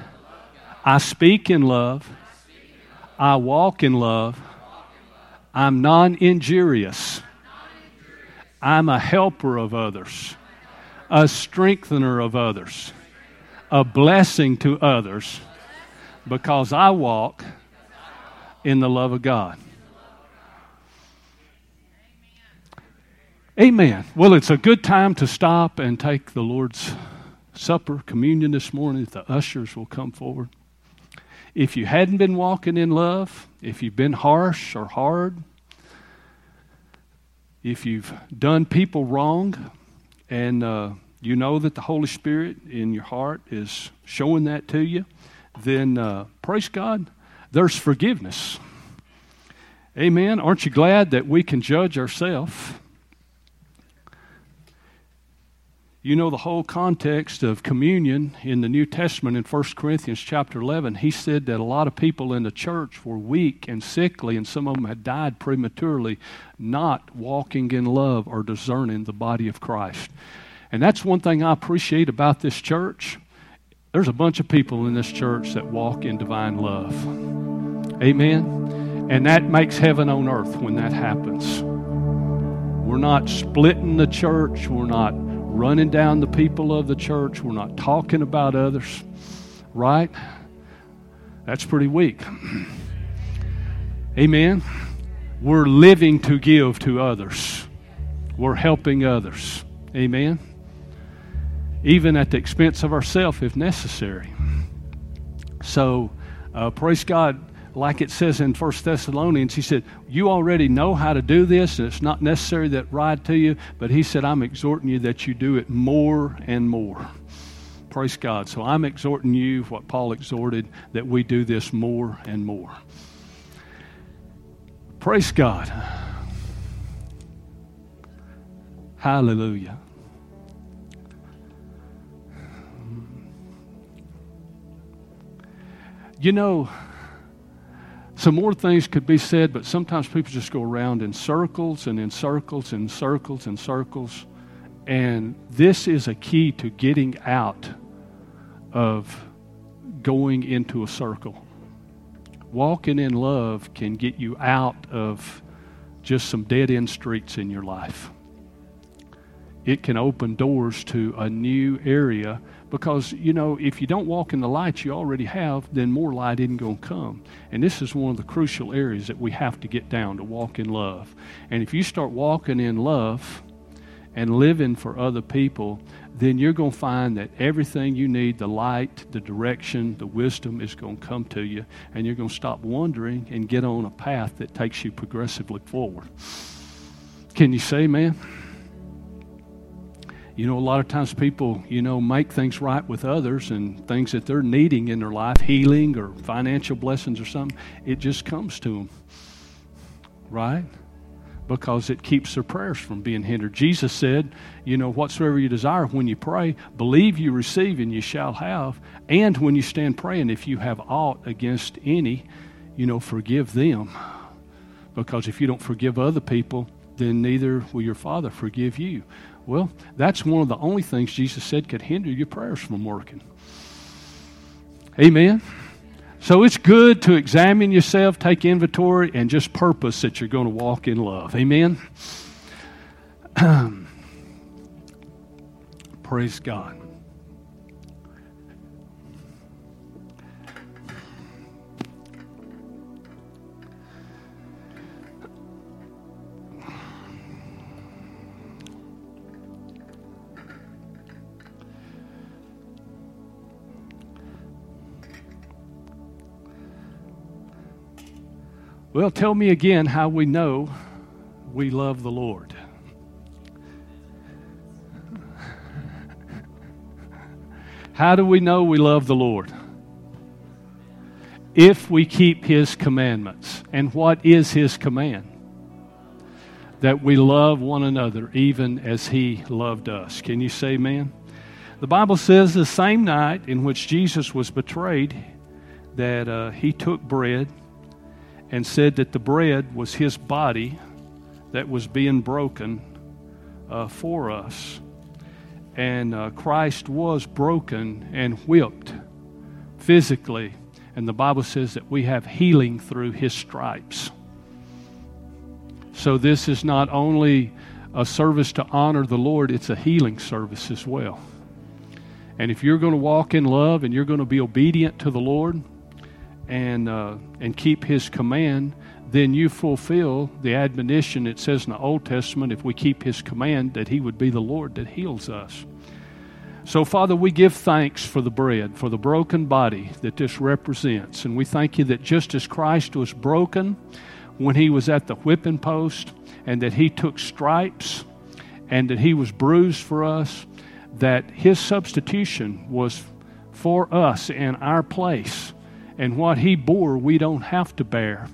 I speak in love. I walk in love. I'm non injurious. I'm a helper of others, a strengthener of others, a blessing to others because I walk in the love of God. Amen. Well, it's a good time to stop and take the Lord's Supper, communion this morning. The ushers will come forward. If you hadn't been walking in love, if you've been harsh or hard, if you've done people wrong, and uh, you know that the Holy Spirit in your heart is showing that to you, then uh, praise God, there's forgiveness. Amen. Aren't you glad that we can judge ourselves? You know the whole context of communion in the New Testament in 1 Corinthians chapter 11. He said that a lot of people in the church were weak and sickly, and some of them had died prematurely, not walking in love or discerning the body of Christ. And that's one thing I appreciate about this church. There's a bunch of people in this church that walk in divine love. Amen. And that makes heaven on earth when that happens. We're not splitting the church. We're not running down the people of the church. We're not talking about others, right? That's pretty weak. Amen. We're living to give to others, we're helping others. Amen. Even at the expense of ourselves if necessary. So, uh, praise God like it says in First Thessalonians, he said, You already know how to do this, and it's not necessary that ride to you, but he said, I'm exhorting you that you do it more and more. Praise God. So I'm exhorting you, what Paul exhorted, that we do this more and more. Praise God. Hallelujah. You know, some more things could be said, but sometimes people just go around in circles and in circles and circles and circles. And this is a key to getting out of going into a circle. Walking in love can get you out of just some dead end streets in your life. It can open doors to a new area because, you know, if you don't walk in the light you already have, then more light isn't going to come. And this is one of the crucial areas that we have to get down to walk in love. And if you start walking in love and living for other people, then you're going to find that everything you need the light, the direction, the wisdom is going to come to you. And you're going to stop wandering and get on a path that takes you progressively forward. Can you say, man? You know, a lot of times people, you know, make things right with others and things that they're needing in their life, healing or financial blessings or something, it just comes to them. Right? Because it keeps their prayers from being hindered. Jesus said, you know, whatsoever you desire when you pray, believe you receive and you shall have. And when you stand praying, if you have aught against any, you know, forgive them. Because if you don't forgive other people, then neither will your Father forgive you. Well, that's one of the only things Jesus said could hinder your prayers from working. Amen. So it's good to examine yourself, take inventory, and just purpose that you're going to walk in love. Amen. [clears throat] Praise God. Well, tell me again how we know we love the Lord. How do we know we love the Lord? If we keep His commandments. And what is His command? That we love one another even as He loved us. Can you say amen? The Bible says the same night in which Jesus was betrayed, that uh, He took bread and said that the bread was his body that was being broken uh, for us. And uh, Christ was broken and whipped physically. And the Bible says that we have healing through his stripes. So this is not only a service to honor the Lord, it's a healing service as well. And if you're going to walk in love and you're going to be obedient to the Lord, and, uh, and keep his command, then you fulfill the admonition it says in the Old Testament if we keep his command that he would be the Lord that heals us. So, Father, we give thanks for the bread, for the broken body that this represents. And we thank you that just as Christ was broken when he was at the whipping post, and that he took stripes, and that he was bruised for us, that his substitution was for us in our place and what he bore, we don't have to bear.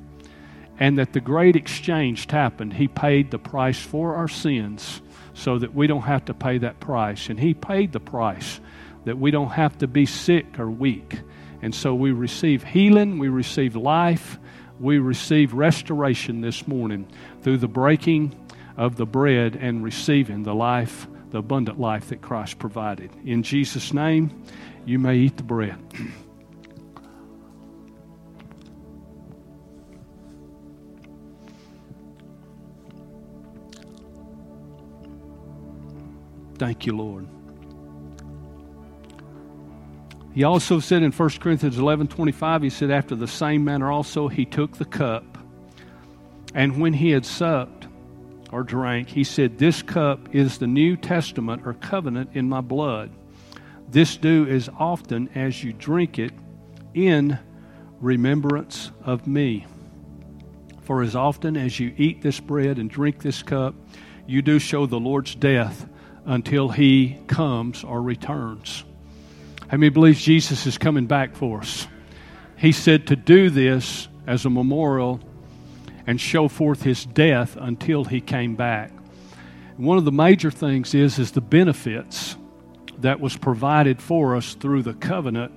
And that the great exchange happened. He paid the price for our sins so that we don't have to pay that price. And he paid the price that we don't have to be sick or weak. And so we receive healing, we receive life, we receive restoration this morning through the breaking of the bread and receiving the life, the abundant life that Christ provided. In Jesus' name, you may eat the bread. [clears throat] Thank you, Lord. He also said in 1 Corinthians 11 25, he said, After the same manner also he took the cup, and when he had supped or drank, he said, This cup is the New Testament or covenant in my blood. This do as often as you drink it in remembrance of me. For as often as you eat this bread and drink this cup, you do show the Lord's death until he comes or returns. How many believes Jesus is coming back for us? He said to do this as a memorial and show forth his death until he came back. One of the major things is is the benefits that was provided for us through the covenant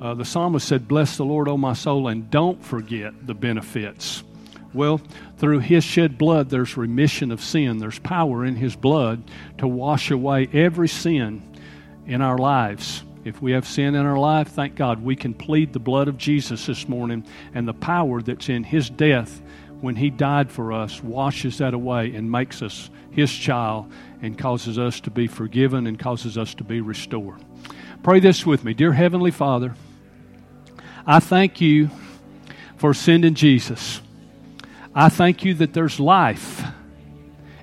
Uh, the psalmist said, Bless the Lord, O my soul, and don't forget the benefits. Well, through his shed blood, there's remission of sin. There's power in his blood to wash away every sin in our lives. If we have sin in our life, thank God we can plead the blood of Jesus this morning, and the power that's in his death when he died for us washes that away and makes us his child and causes us to be forgiven and causes us to be restored. Pray this with me. Dear Heavenly Father, I thank you for sending Jesus. I thank you that there's life,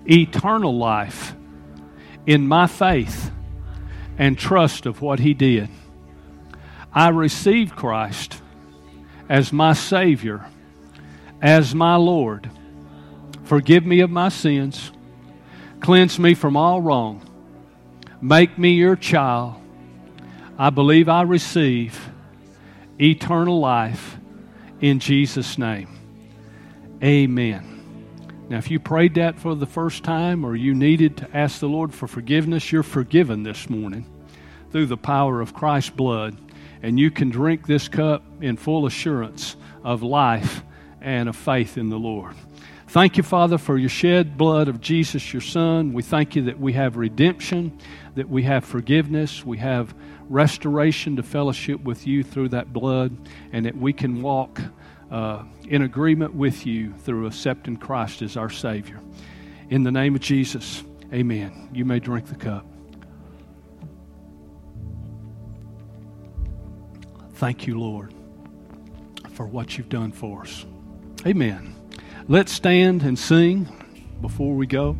eternal life, in my faith and trust of what He did. I received Christ as my Savior, as my Lord. Forgive me of my sins, cleanse me from all wrong, make me your child. I believe I receive eternal life in Jesus' name. Amen. Now, if you prayed that for the first time or you needed to ask the Lord for forgiveness, you're forgiven this morning through the power of Christ's blood. And you can drink this cup in full assurance of life and of faith in the Lord. Thank you, Father, for your shed blood of Jesus, your Son. We thank you that we have redemption, that we have forgiveness, we have restoration to fellowship with you through that blood, and that we can walk uh, in agreement with you through accepting Christ as our Savior. In the name of Jesus, amen. You may drink the cup. Thank you, Lord, for what you've done for us. Amen. Let's stand and sing before we go.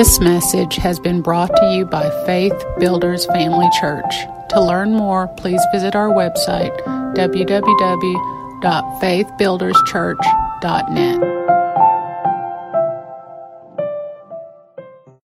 This message has been brought to you by Faith Builders Family Church. To learn more, please visit our website www.faithbuilderschurch.net.